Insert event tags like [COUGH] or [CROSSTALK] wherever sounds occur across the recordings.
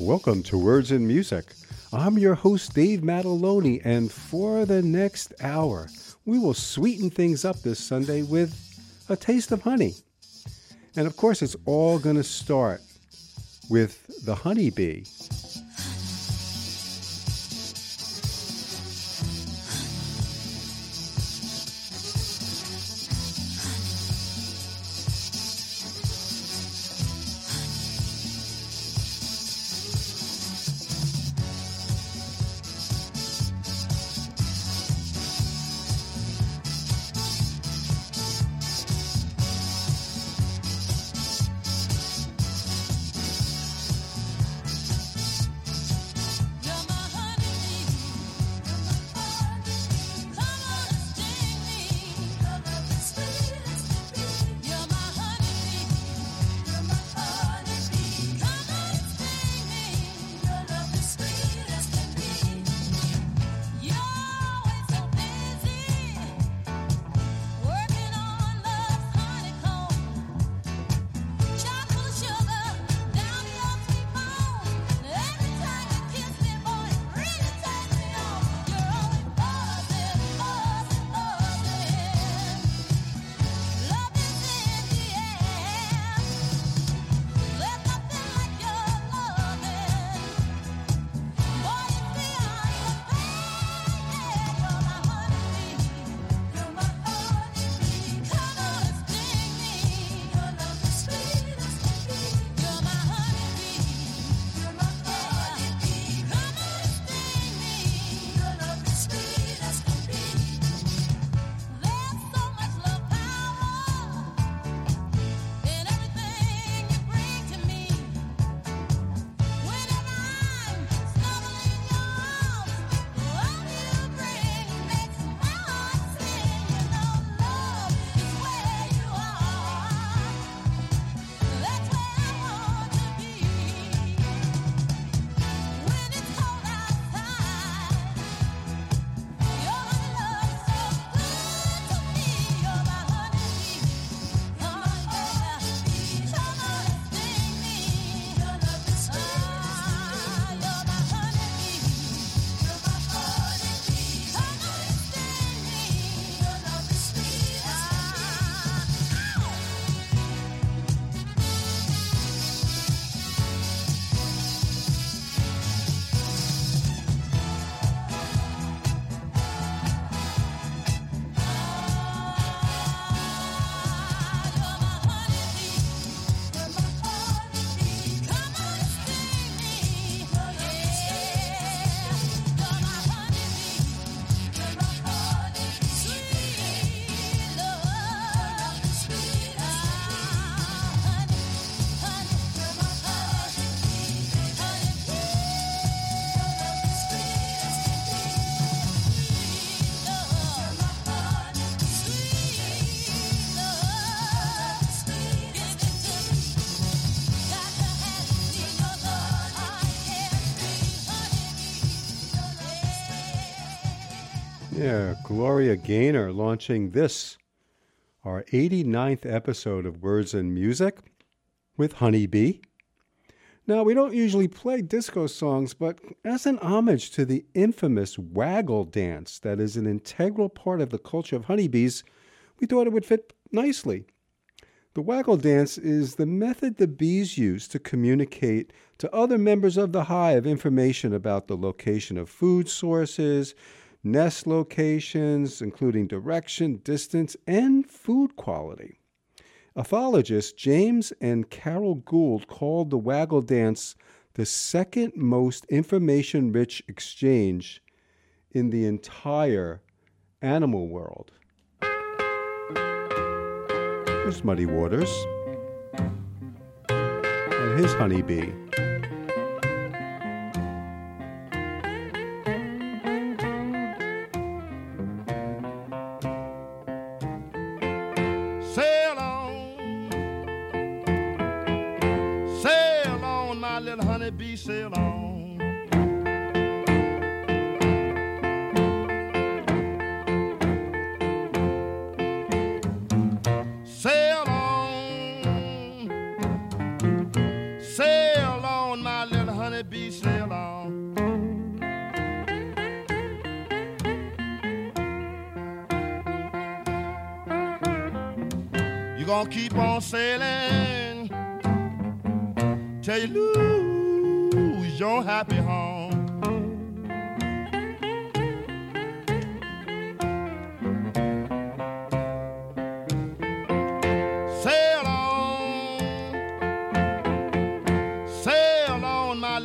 Welcome to Words and Music. I'm your host, Dave Mataloni, and for the next hour, we will sweeten things up this Sunday with a taste of honey. And of course, it's all going to start with the honeybee. Gloria Gaynor launching this, our 89th episode of Words and Music with Honeybee. Now, we don't usually play disco songs, but as an homage to the infamous waggle dance that is an integral part of the culture of honeybees, we thought it would fit nicely. The waggle dance is the method the bees use to communicate to other members of the hive information about the location of food sources, nest locations, including direction, distance, and food quality. Ethologists James and Carol Gould called the waggle dance the second most information rich exchange in the entire animal world. There's Muddy Waters and his honeybee. honeybee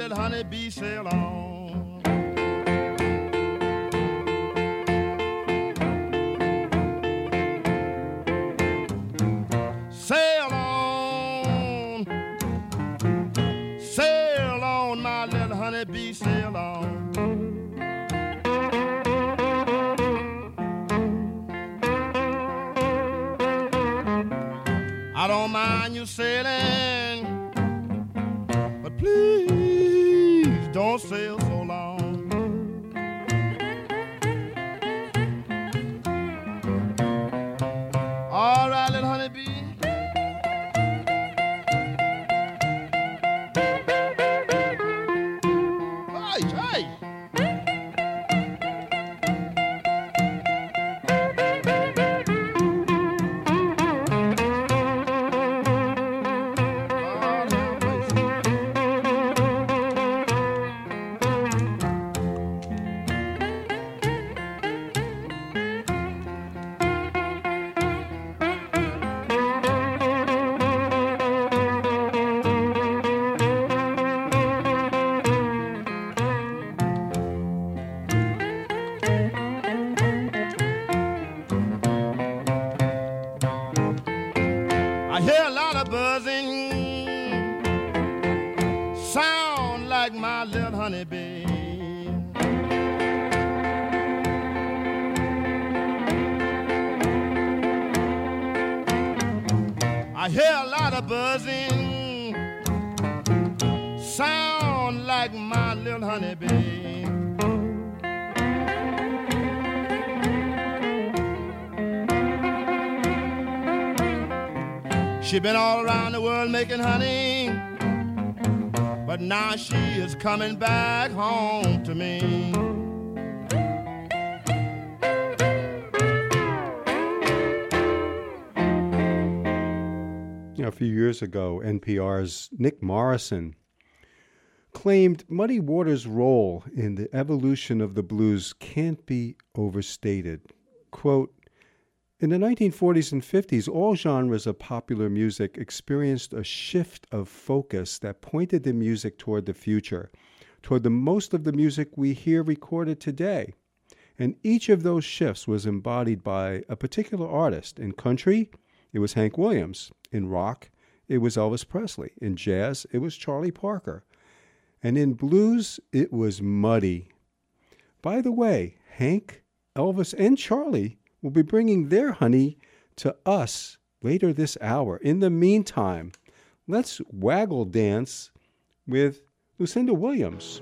little honeybee, sail on. Sail on, sail on, my little honeybee, sail on. I don't mind you sailing, She been all around the world making honey, but now she is coming back home to me. A few years ago, NPR's Nick Morrison claimed Muddy Waters' role in the evolution of the blues can't be overstated. Quote, in the 1940s and 50s, all genres of popular music experienced a shift of focus that pointed the music toward the future, toward the most of the music we hear recorded today. And each of those shifts was embodied by a particular artist. In country, it was Hank Williams. In rock, it was Elvis Presley. In jazz, it was Charlie Parker. And in blues, it was Muddy. By the way, Hank, Elvis, and Charlie will be bringing their honey to us later this hour. In the meantime, let's waggle dance with Lucinda Williams.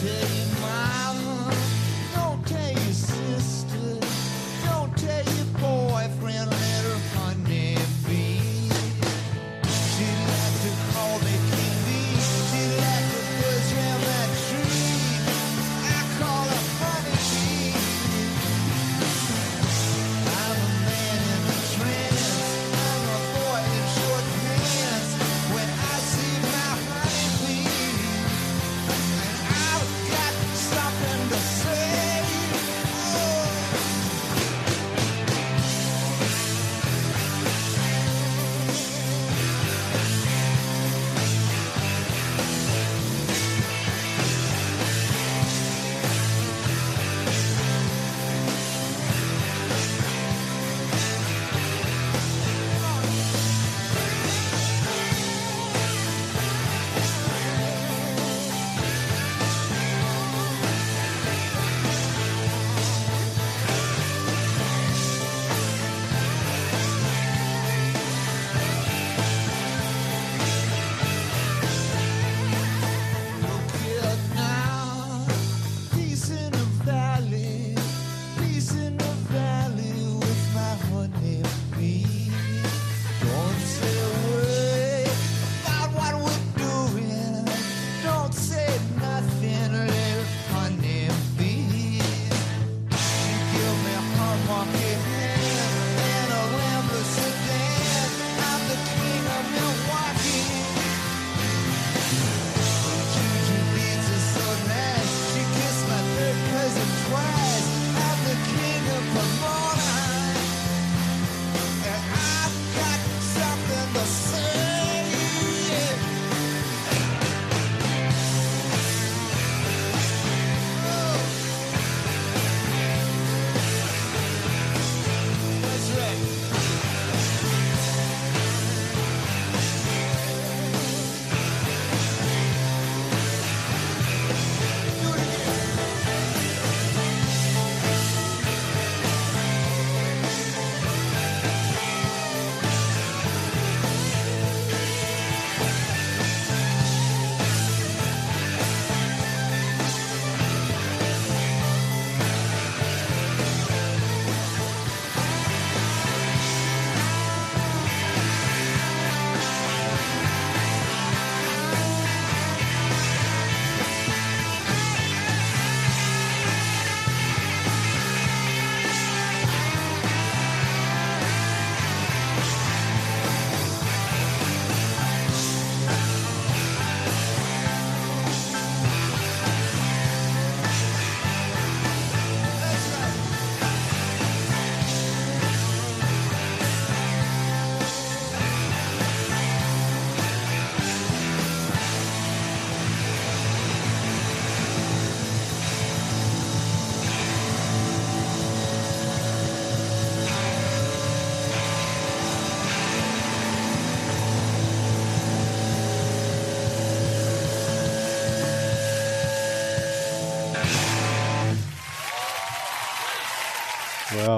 Tell your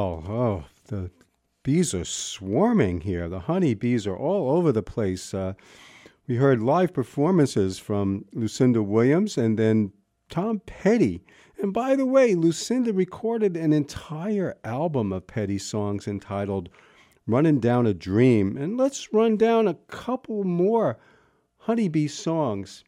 Well, oh, the bees are swarming here. The honey bees are all over the place. Uh, we heard live performances from Lucinda Williams and then Tom Petty. And by the way, Lucinda recorded an entire album of Petty songs entitled Running Down a Dream. And let's run down a couple more Honeybee songs.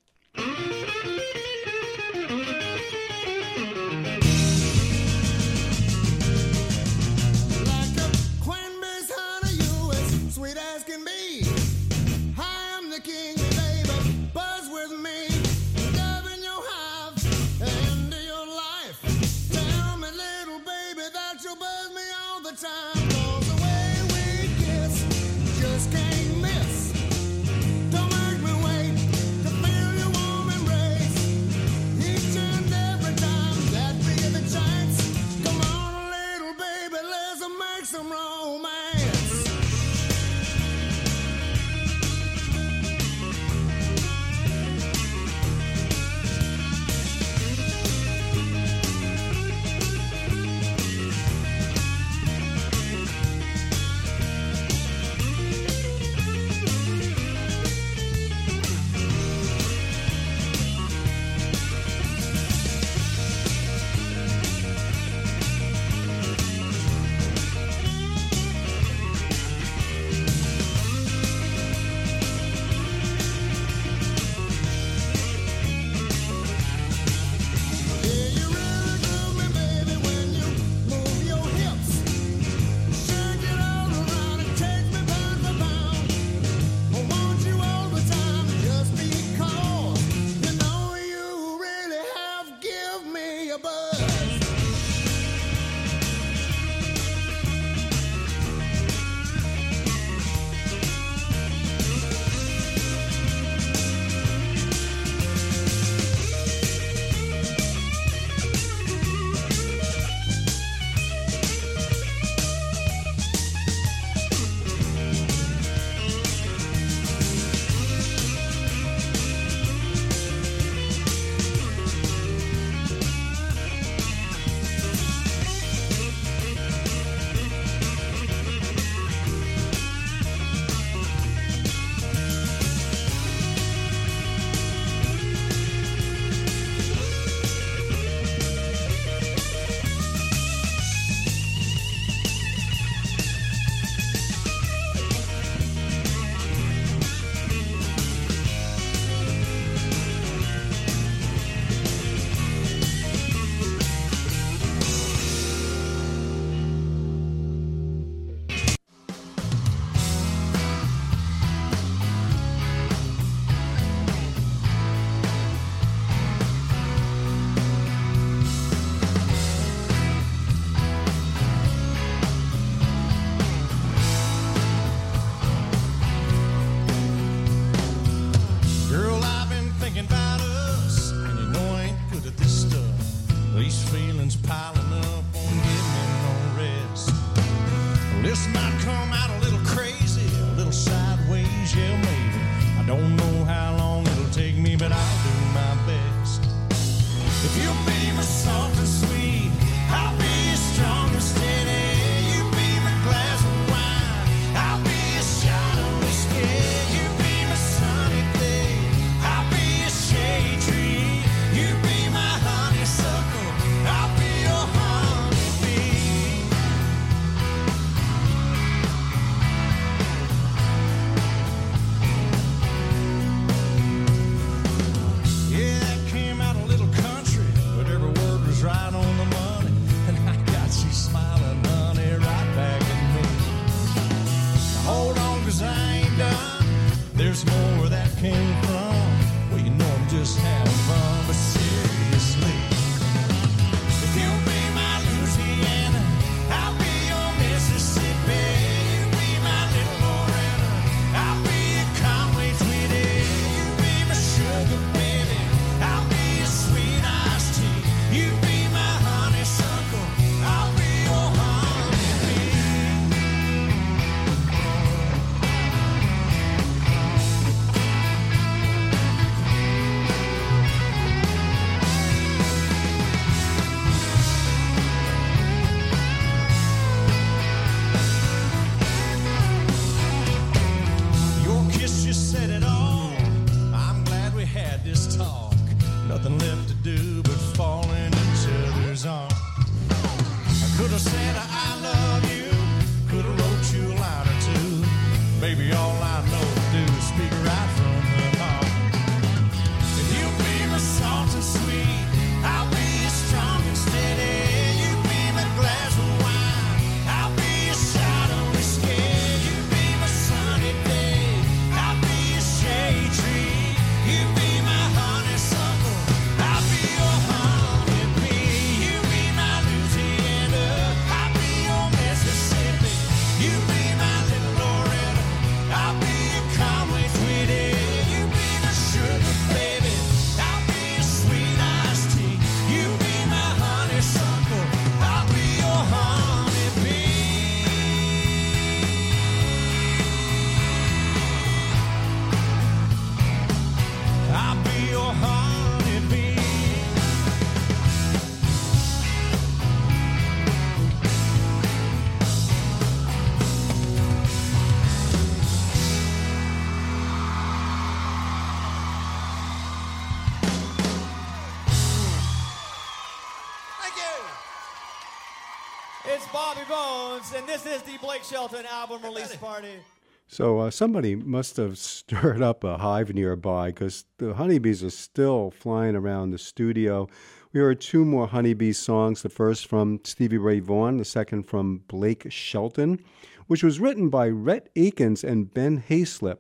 Album release party. So uh, somebody must have stirred up a hive nearby because the honeybees are still flying around the studio. We heard two more honeybee songs. The first from Stevie Ray Vaughan, the second from Blake Shelton, which was written by Rhett Akins and Ben Hayslip.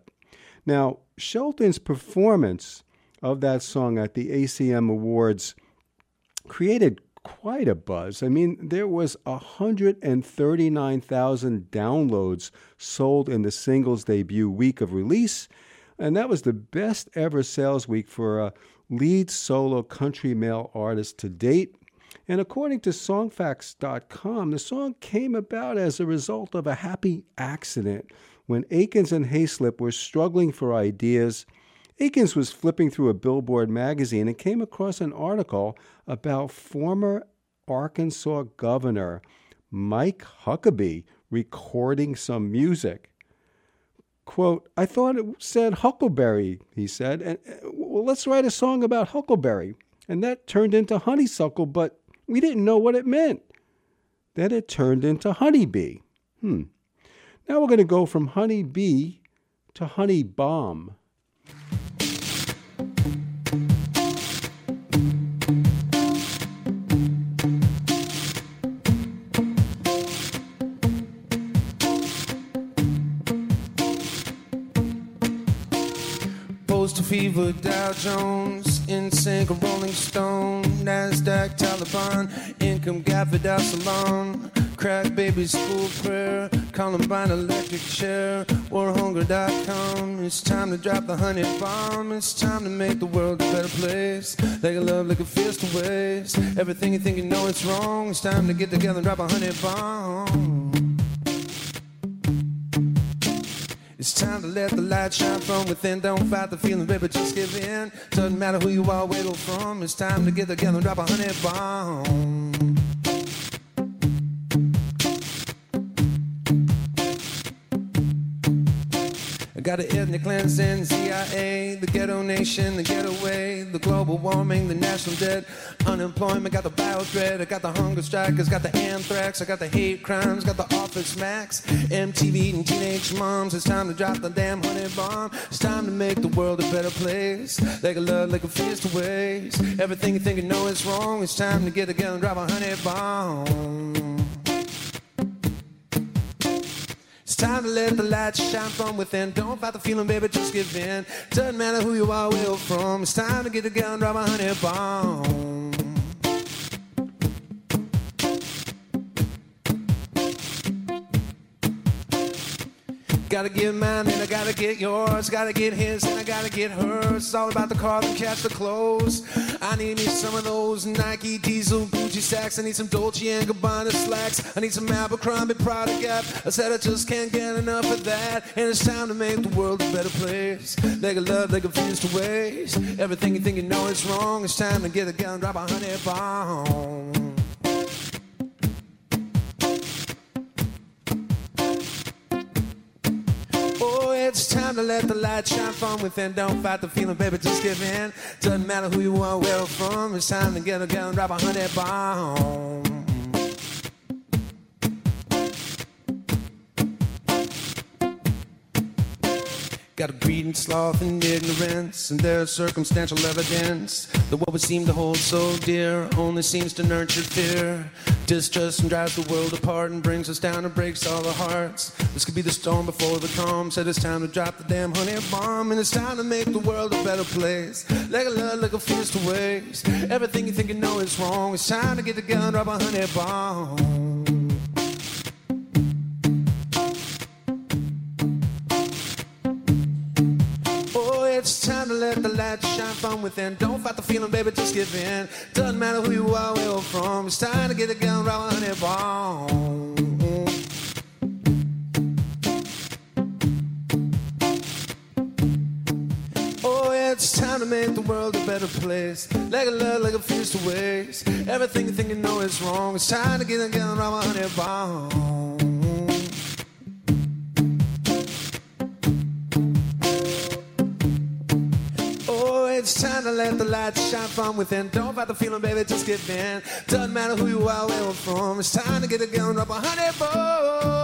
Now, Shelton's performance of that song at the ACM Awards created quite a buzz. I mean, there was 139,000 downloads sold in the singles debut week of release, and that was the best ever sales week for a lead solo country male artist to date. And according to songfacts.com, the song came about as a result of a happy accident when Akins and Hayslip were struggling for ideas. Akins was flipping through a Billboard magazine and came across an article about former Arkansas Governor Mike Huckabee recording some music. Quote, I thought it said Huckleberry, he said, and uh, well, let's write a song about Huckleberry. And that turned into Honeysuckle, but we didn't know what it meant. Then it turned into Honeybee. Hmm. Now we're going to go from Honeybee to Honey Bomb. Fever, Dow Jones, NSYNC, Rolling Stone, Nasdaq, Taliban, Income Gap, Vidal Sassoon, Crack Baby School Prayer, Columbine Electric Chair, WarHunger.com. It's time to drop the honey bomb. It's time to make the world a better place. Like a love, like a fist to waste. Everything you think you know it's wrong. It's time to get together and drop a honey bomb. Time to let the light shine from within. Don't fight the feeling, baby, just give in. Doesn't matter who you are, where you're from. It's time to get together and drop a honey bomb. Got the ethnic cleansing, CIA, the ghetto nation, the getaway, the global warming, the national debt, unemployment, got the bio threat, I got the hunger strikers, got the anthrax, I got the hate crimes, got the office max, MTV and teenage moms. It's time to drop the damn honey bomb. It's time to make the world a better place. Like a love, like a fist to waste. Everything you think you know is wrong. It's time to get together and drop a honey bomb. Time to let the light shine from within. Don't fight the feeling, baby, just give in. Doesn't matter who you are, where you're from. It's time to get together and drop a honey bomb. Gotta get mine, and I gotta get yours. Gotta get his, and I gotta get hers. It's all about the car, then catch the clothes. I need me some of those Nike Diesel Gucci sacks. I need some Dolce and Gabbana slacks. I need some Abercrombie Prada Gap. I said I just can't get enough of that. And it's time to make the world a better place. Like a love, like a fuse to waste. Everything you think you know is wrong. It's time to get a gun, drop a honey bomb. It's time to let the light shine from within. Don't fight the feeling, baby, just give in. Doesn't matter who you are, where you're from. It's time to get a gun, drop a honey bomb. Got a greed and sloth and ignorance, and there's circumstantial evidence that what we seem to hold so dear only seems to nurture fear. Distrust and drives the world apart and brings us down and breaks all our hearts. This could be the storm before the calm. Said it's time to drop the damn honey bomb, and it's time to make the world a better place. Like a love, like a fears to waste. Everything you think you know is wrong. It's time to get together and drop a honey bomb. It's time to let the light shine from within. Don't fight the feeling, baby, just give in. Doesn't matter who you are, where you're from. It's time to get the gun, round honey bomb. Oh, it's time to make the world a better place. Like a love, like a fears to waste. Everything you think you know is wrong. It's time to get the gun, round honey bomb. Time to let the light shine from within. Don't fight the feeling, baby, just give in. Doesn't matter who you are, where you're from. It's time to get the gun up a honey bow.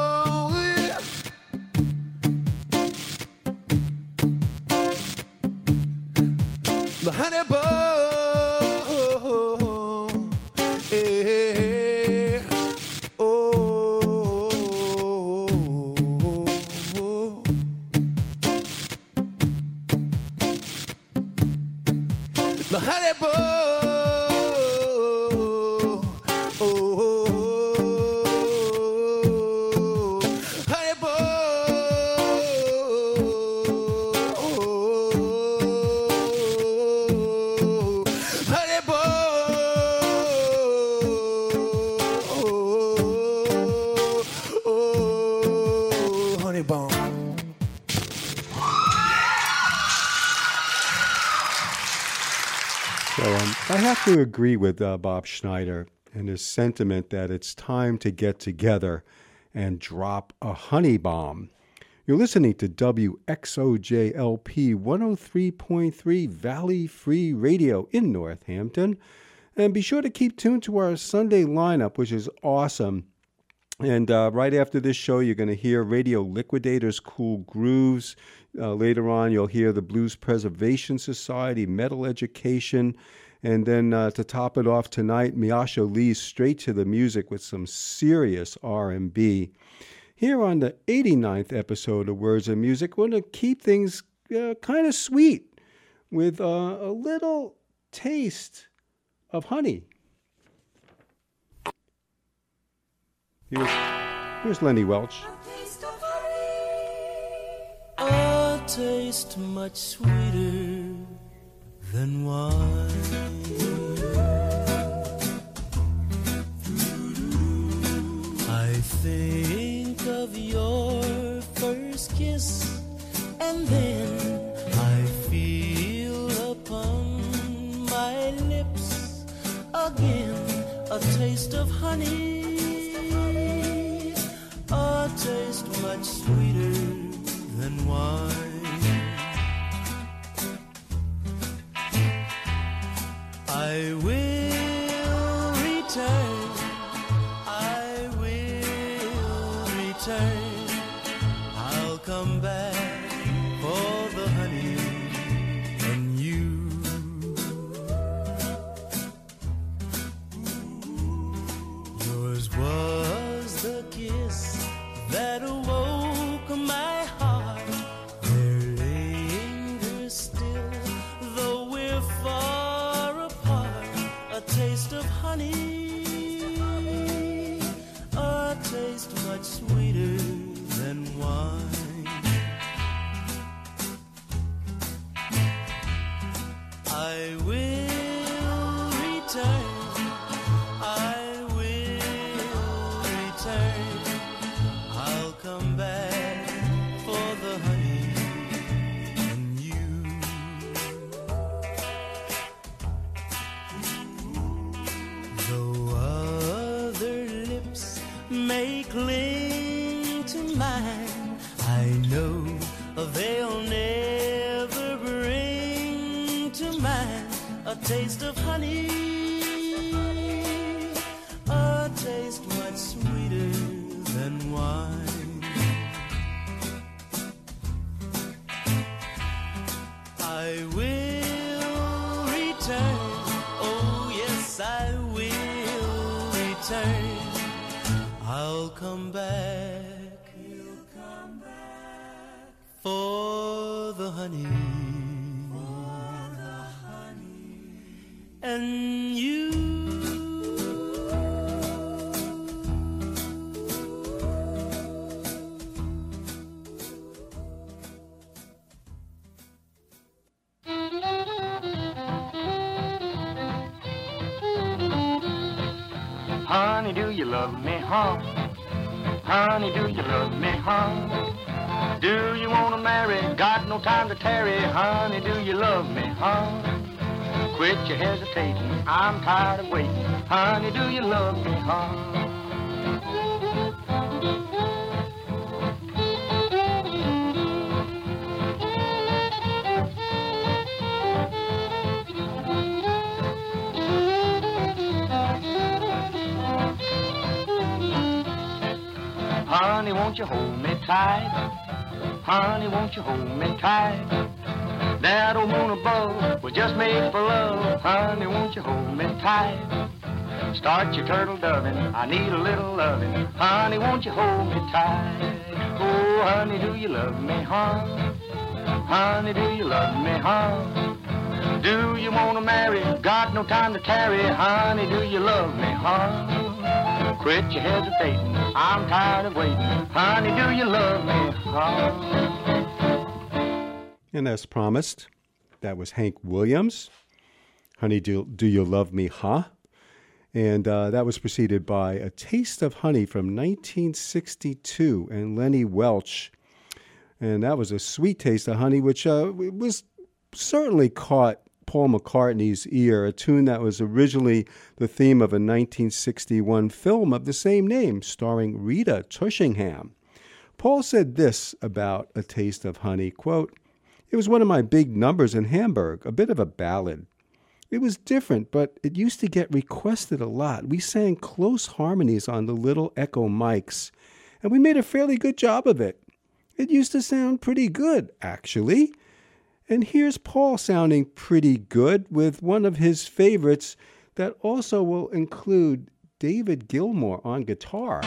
Agree with uh, Bob Schneider and his sentiment that it's time to get together and drop a honey bomb. You're listening to WXOJLP 103.3 Valley Free Radio in Northampton. And be sure to keep tuned to our Sunday lineup, which is awesome. And uh, right after this show, you're going to hear Radio Liquidators Cool Grooves. Uh, later on, you'll hear the Blues Preservation Society, Metal Education. And then uh, to top it off tonight, Miasha Lee's Straight to the Music with some serious R&B. Here on the 89th episode of Words and Music, we're going to keep things uh, kind of sweet with uh, a little taste of honey. Here's, here's Lenny Welch. A taste much sweeter than wine. I think of your first kiss, and then I feel upon my lips again a taste of honey, a taste much sweeter than wine. I will love me, huh? Honey, do you love me, huh? Do you wanna marry? Got no time to tarry. Honey, do you love me, huh? Quit your hesitating. I'm tired of waiting. Honey, do you love me, huh? Honey, won't you hold me tight? That old moon above was just made for love. Honey, won't you hold me tight? Start your turtle doving. I need a little loving. Honey, won't you hold me tight? Oh, honey, do you love me, huh? Honey, do you love me, huh? Do you wanna marry? Got no time to tarry. Honey, do you love me, huh? Quit your hesitating. I'm tired of waiting. Honey, do you love me? Huh? And as promised, that was Hank Williams. Honey, do, do you love me, huh? And uh, that was preceded by A Taste of Honey from 1962 and Lenny Welch. And that was a sweet taste of honey, which uh, was certainly caught Paul McCartney's ear, a tune that was originally the theme of a 1961 film of the same name, starring Rita Tushingham. Paul said this about A Taste of Honey, quote, It was one of my big numbers in Hamburg, a bit of a ballad. It was different, but it used to get requested a lot. We sang close harmonies on the little echo mics, and we made a fairly good job of it. It used to sound pretty good, actually. And here's Paul sounding pretty good with one of his favorites that also will include David Gilmour on guitar.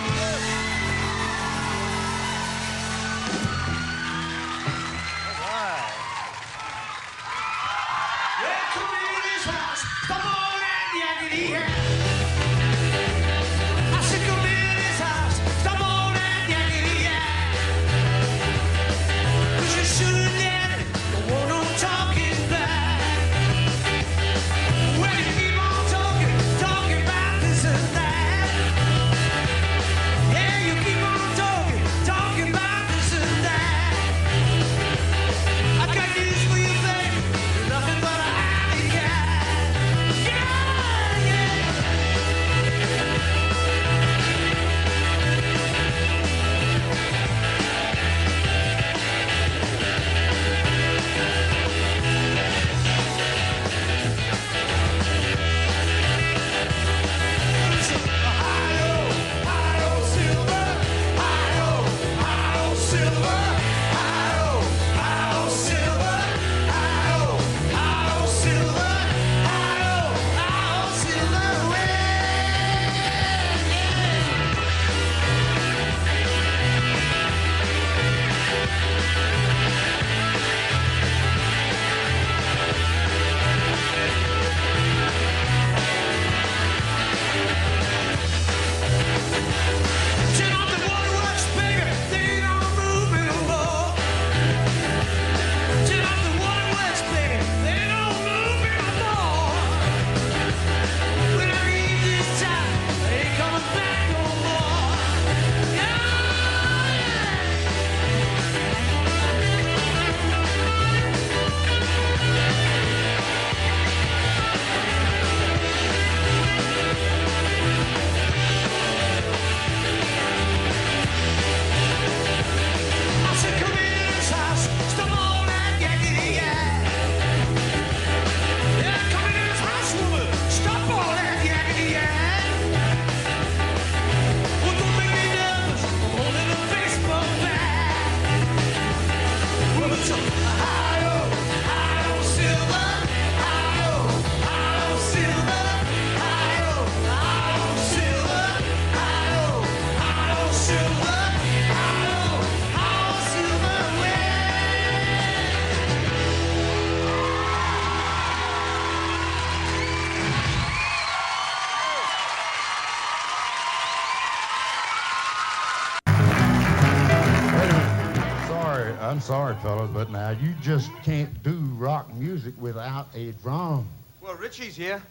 Fellas, but now you just can't do rock music without a drum. Well, Richie's here.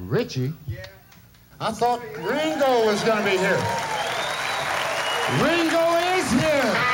Richie? Yeah. I thought Ringo was going to be here. Ringo is here.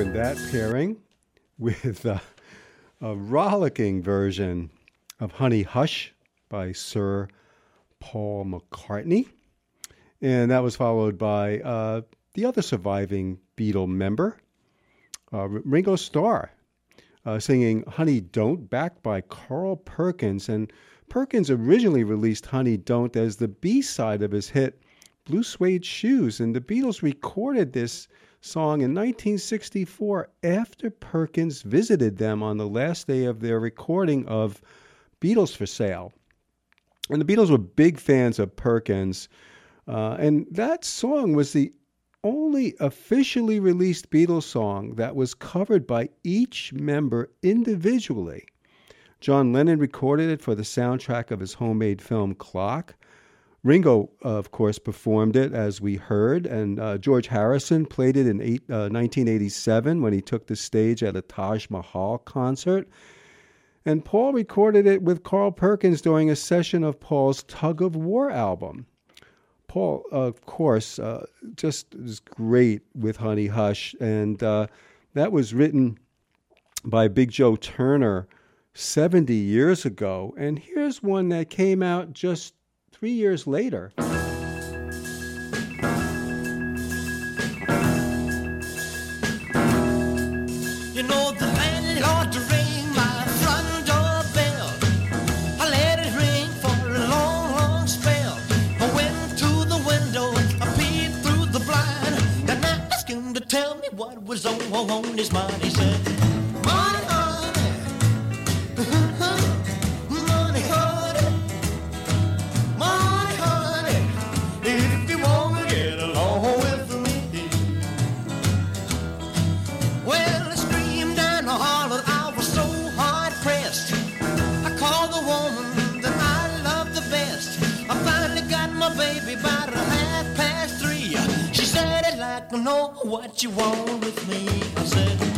Opened that pairing with uh, a rollicking version of Honey Hush by Sir Paul McCartney. And that was followed by uh, the other surviving Beatle member, uh, Ringo Starr, uh, singing Honey Don't, backed by Carl Perkins. And Perkins originally released Honey Don't as the B side of his hit Blue Suede Shoes. And the Beatles recorded this song in 1964 after Perkins visited them on the last day of their recording of Beatles for Sale. And the Beatles were big fans of Perkins. Uh, and that song was the only officially released Beatles song that was covered by each member individually. John Lennon recorded it for the soundtrack of his homemade film Clock. Ringo, of course, performed it as we heard, and uh, George Harrison played it in eight, uh, 1987 when he took the stage at a Taj Mahal concert. And Paul recorded it with Carl Perkins during a session of Paul's Tug of War album. Paul, of course, uh, just is great with Honey Hush, and uh, that was written by Big Joe Turner 70 years ago. And here's one that came out just three years later. You know the landlord to ring my front door bell. I let it ring for a long, long spell. I went to the window, I peeped through the blind, I asked him to tell me what was on his mind. He said, know what you want with me. I said.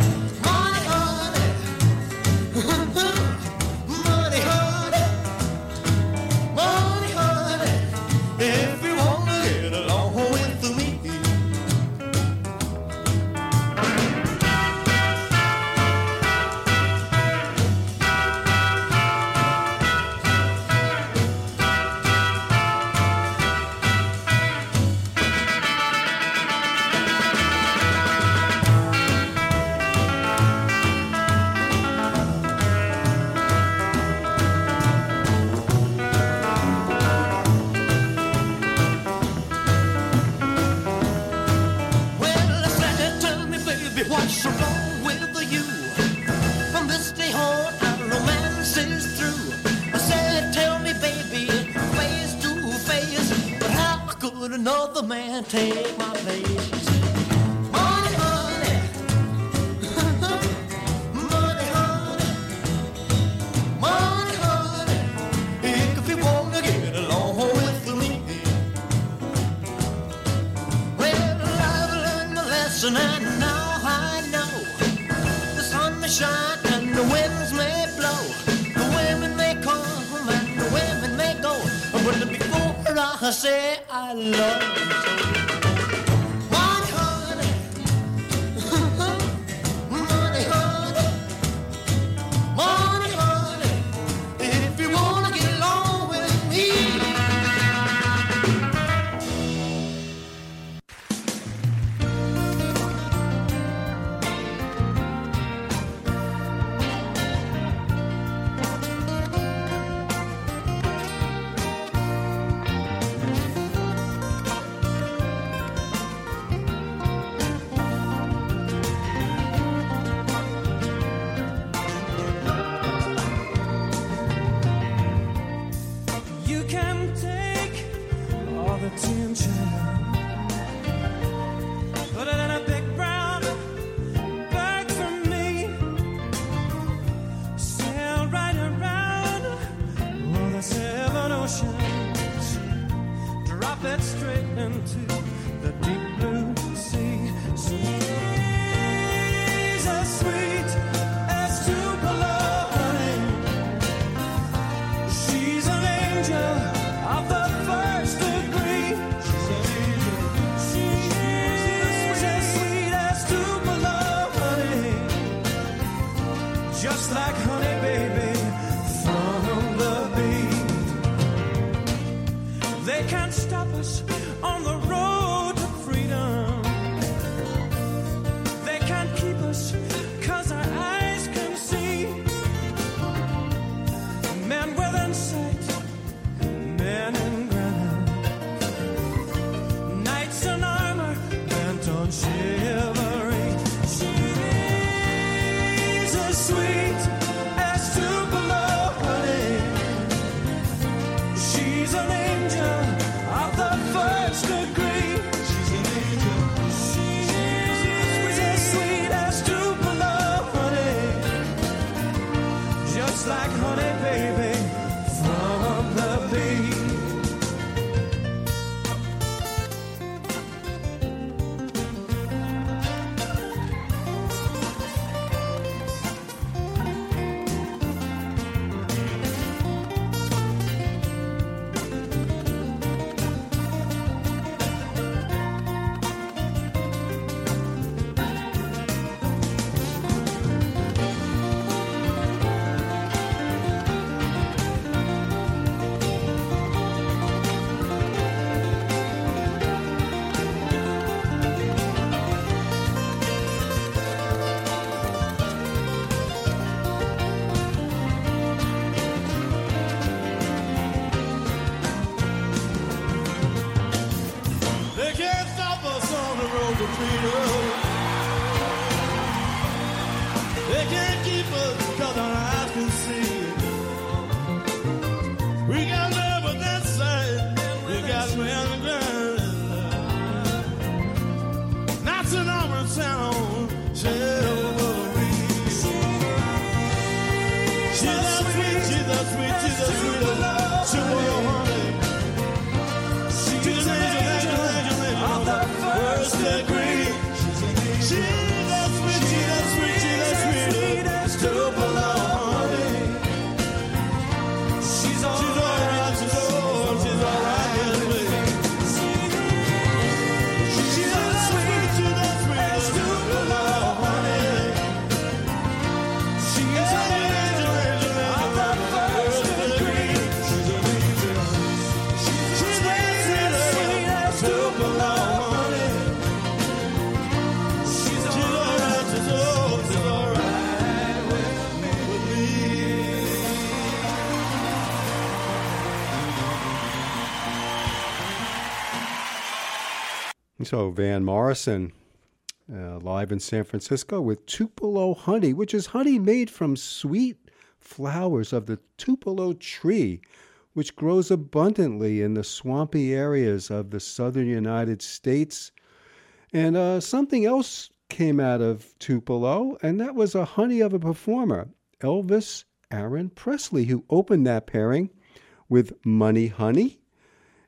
say I love you. Jesus. So Van Morrison, uh, live in San Francisco with Tupelo honey, which is honey made from sweet flowers of the Tupelo tree, which grows abundantly in the swampy areas of the southern United States. And uh, something else came out of Tupelo, and that was a honey of a performer, Elvis Aaron Presley, who opened that pairing with Money Honey.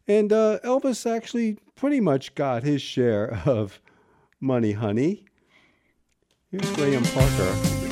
And uh, Elvis actually pretty much got his share of Money Honey. Here's Graham Parker.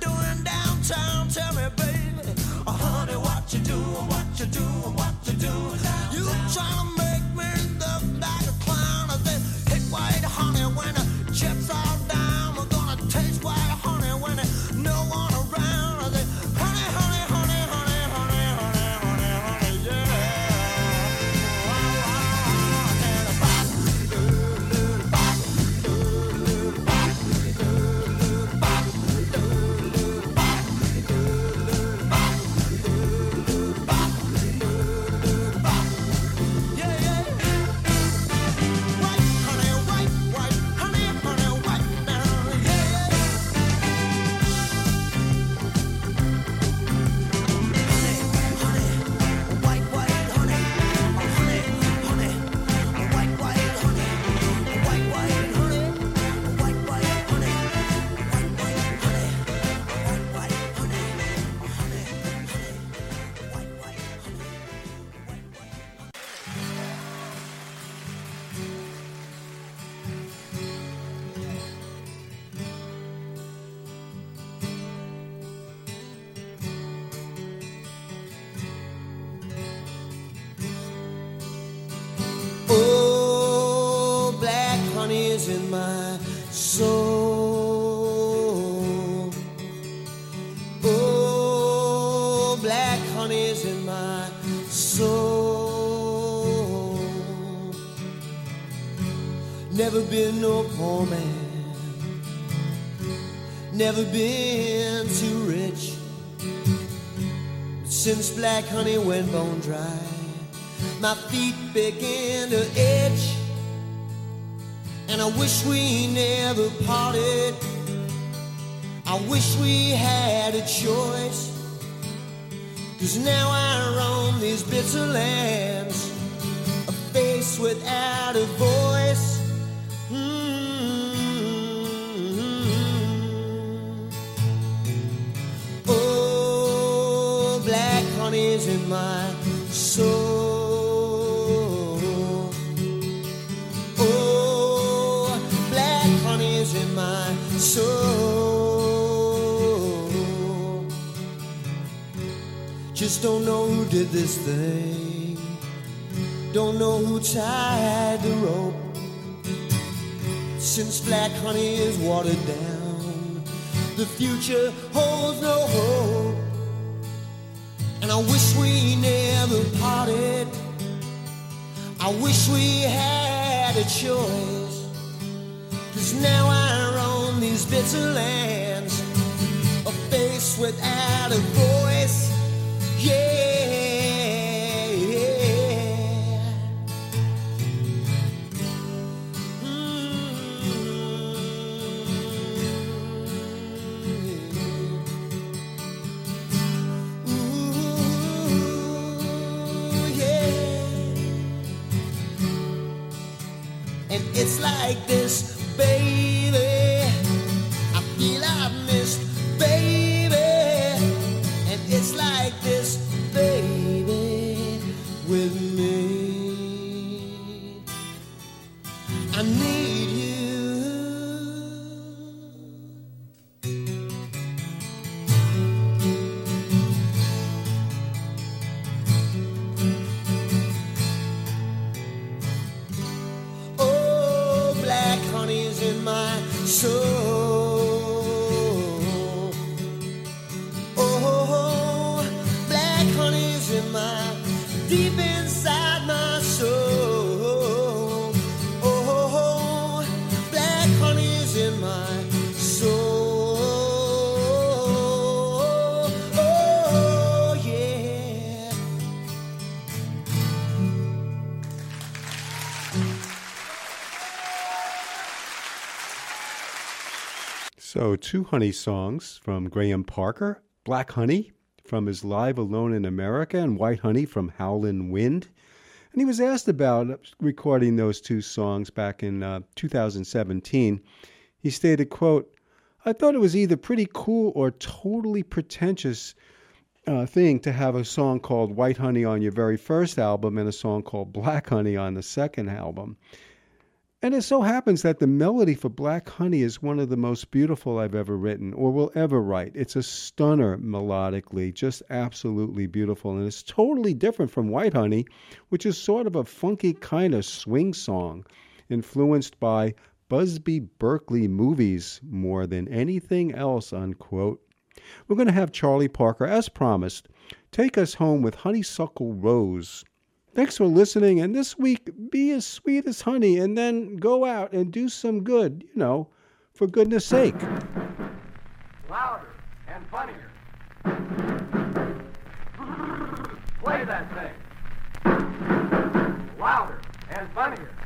Doing downtown? Tell me, baby. Oh, honey, what you doing? What you doing? What you doing? You trying to man. Never been too rich. But Since black honey went bone dry, my feet begin to itch. And I wish we never parted. I wish we had a choice. Cause now I roam these bitter lands, a face without a voice. Mm. My soul. Oh, black honey's in my soul. Just don't know who did this thing. Don't know who tied the rope. Since black honey is watered down, the future holds no hope. And I wish we never parted. I wish we had a choice. Cause now I roam these bitter lands, a face without a voice. Yeah. It's like this, baby. I feel I've missed, baby. And it's like this, baby, with me. I need So, two honey songs from Graham Parker Black Honey from his Live Alone in America, and White Honey from Howlin' Wind. And he was asked about recording those two songs back in uh, 2017. He stated, quote, I thought it was either pretty cool or totally pretentious uh, thing to have a song called White Honey on your very first album and a song called Black Honey on the second album. And it so happens that the melody for Black Honey is one of the most beautiful I've ever written or will ever write. It's a stunner melodically, just absolutely beautiful. And it's totally different from White Honey, which is sort of a funky kind of swing song, influenced by Busby Berkeley movies more than anything else, unquote. We're going to have Charlie Parker, as promised, take us home with Honeysuckle Rose. Thanks for listening. And this week, be as sweet as honey and then go out and do some good, you know, for goodness sake. Louder and funnier. [LAUGHS] Play that thing. Louder and funnier.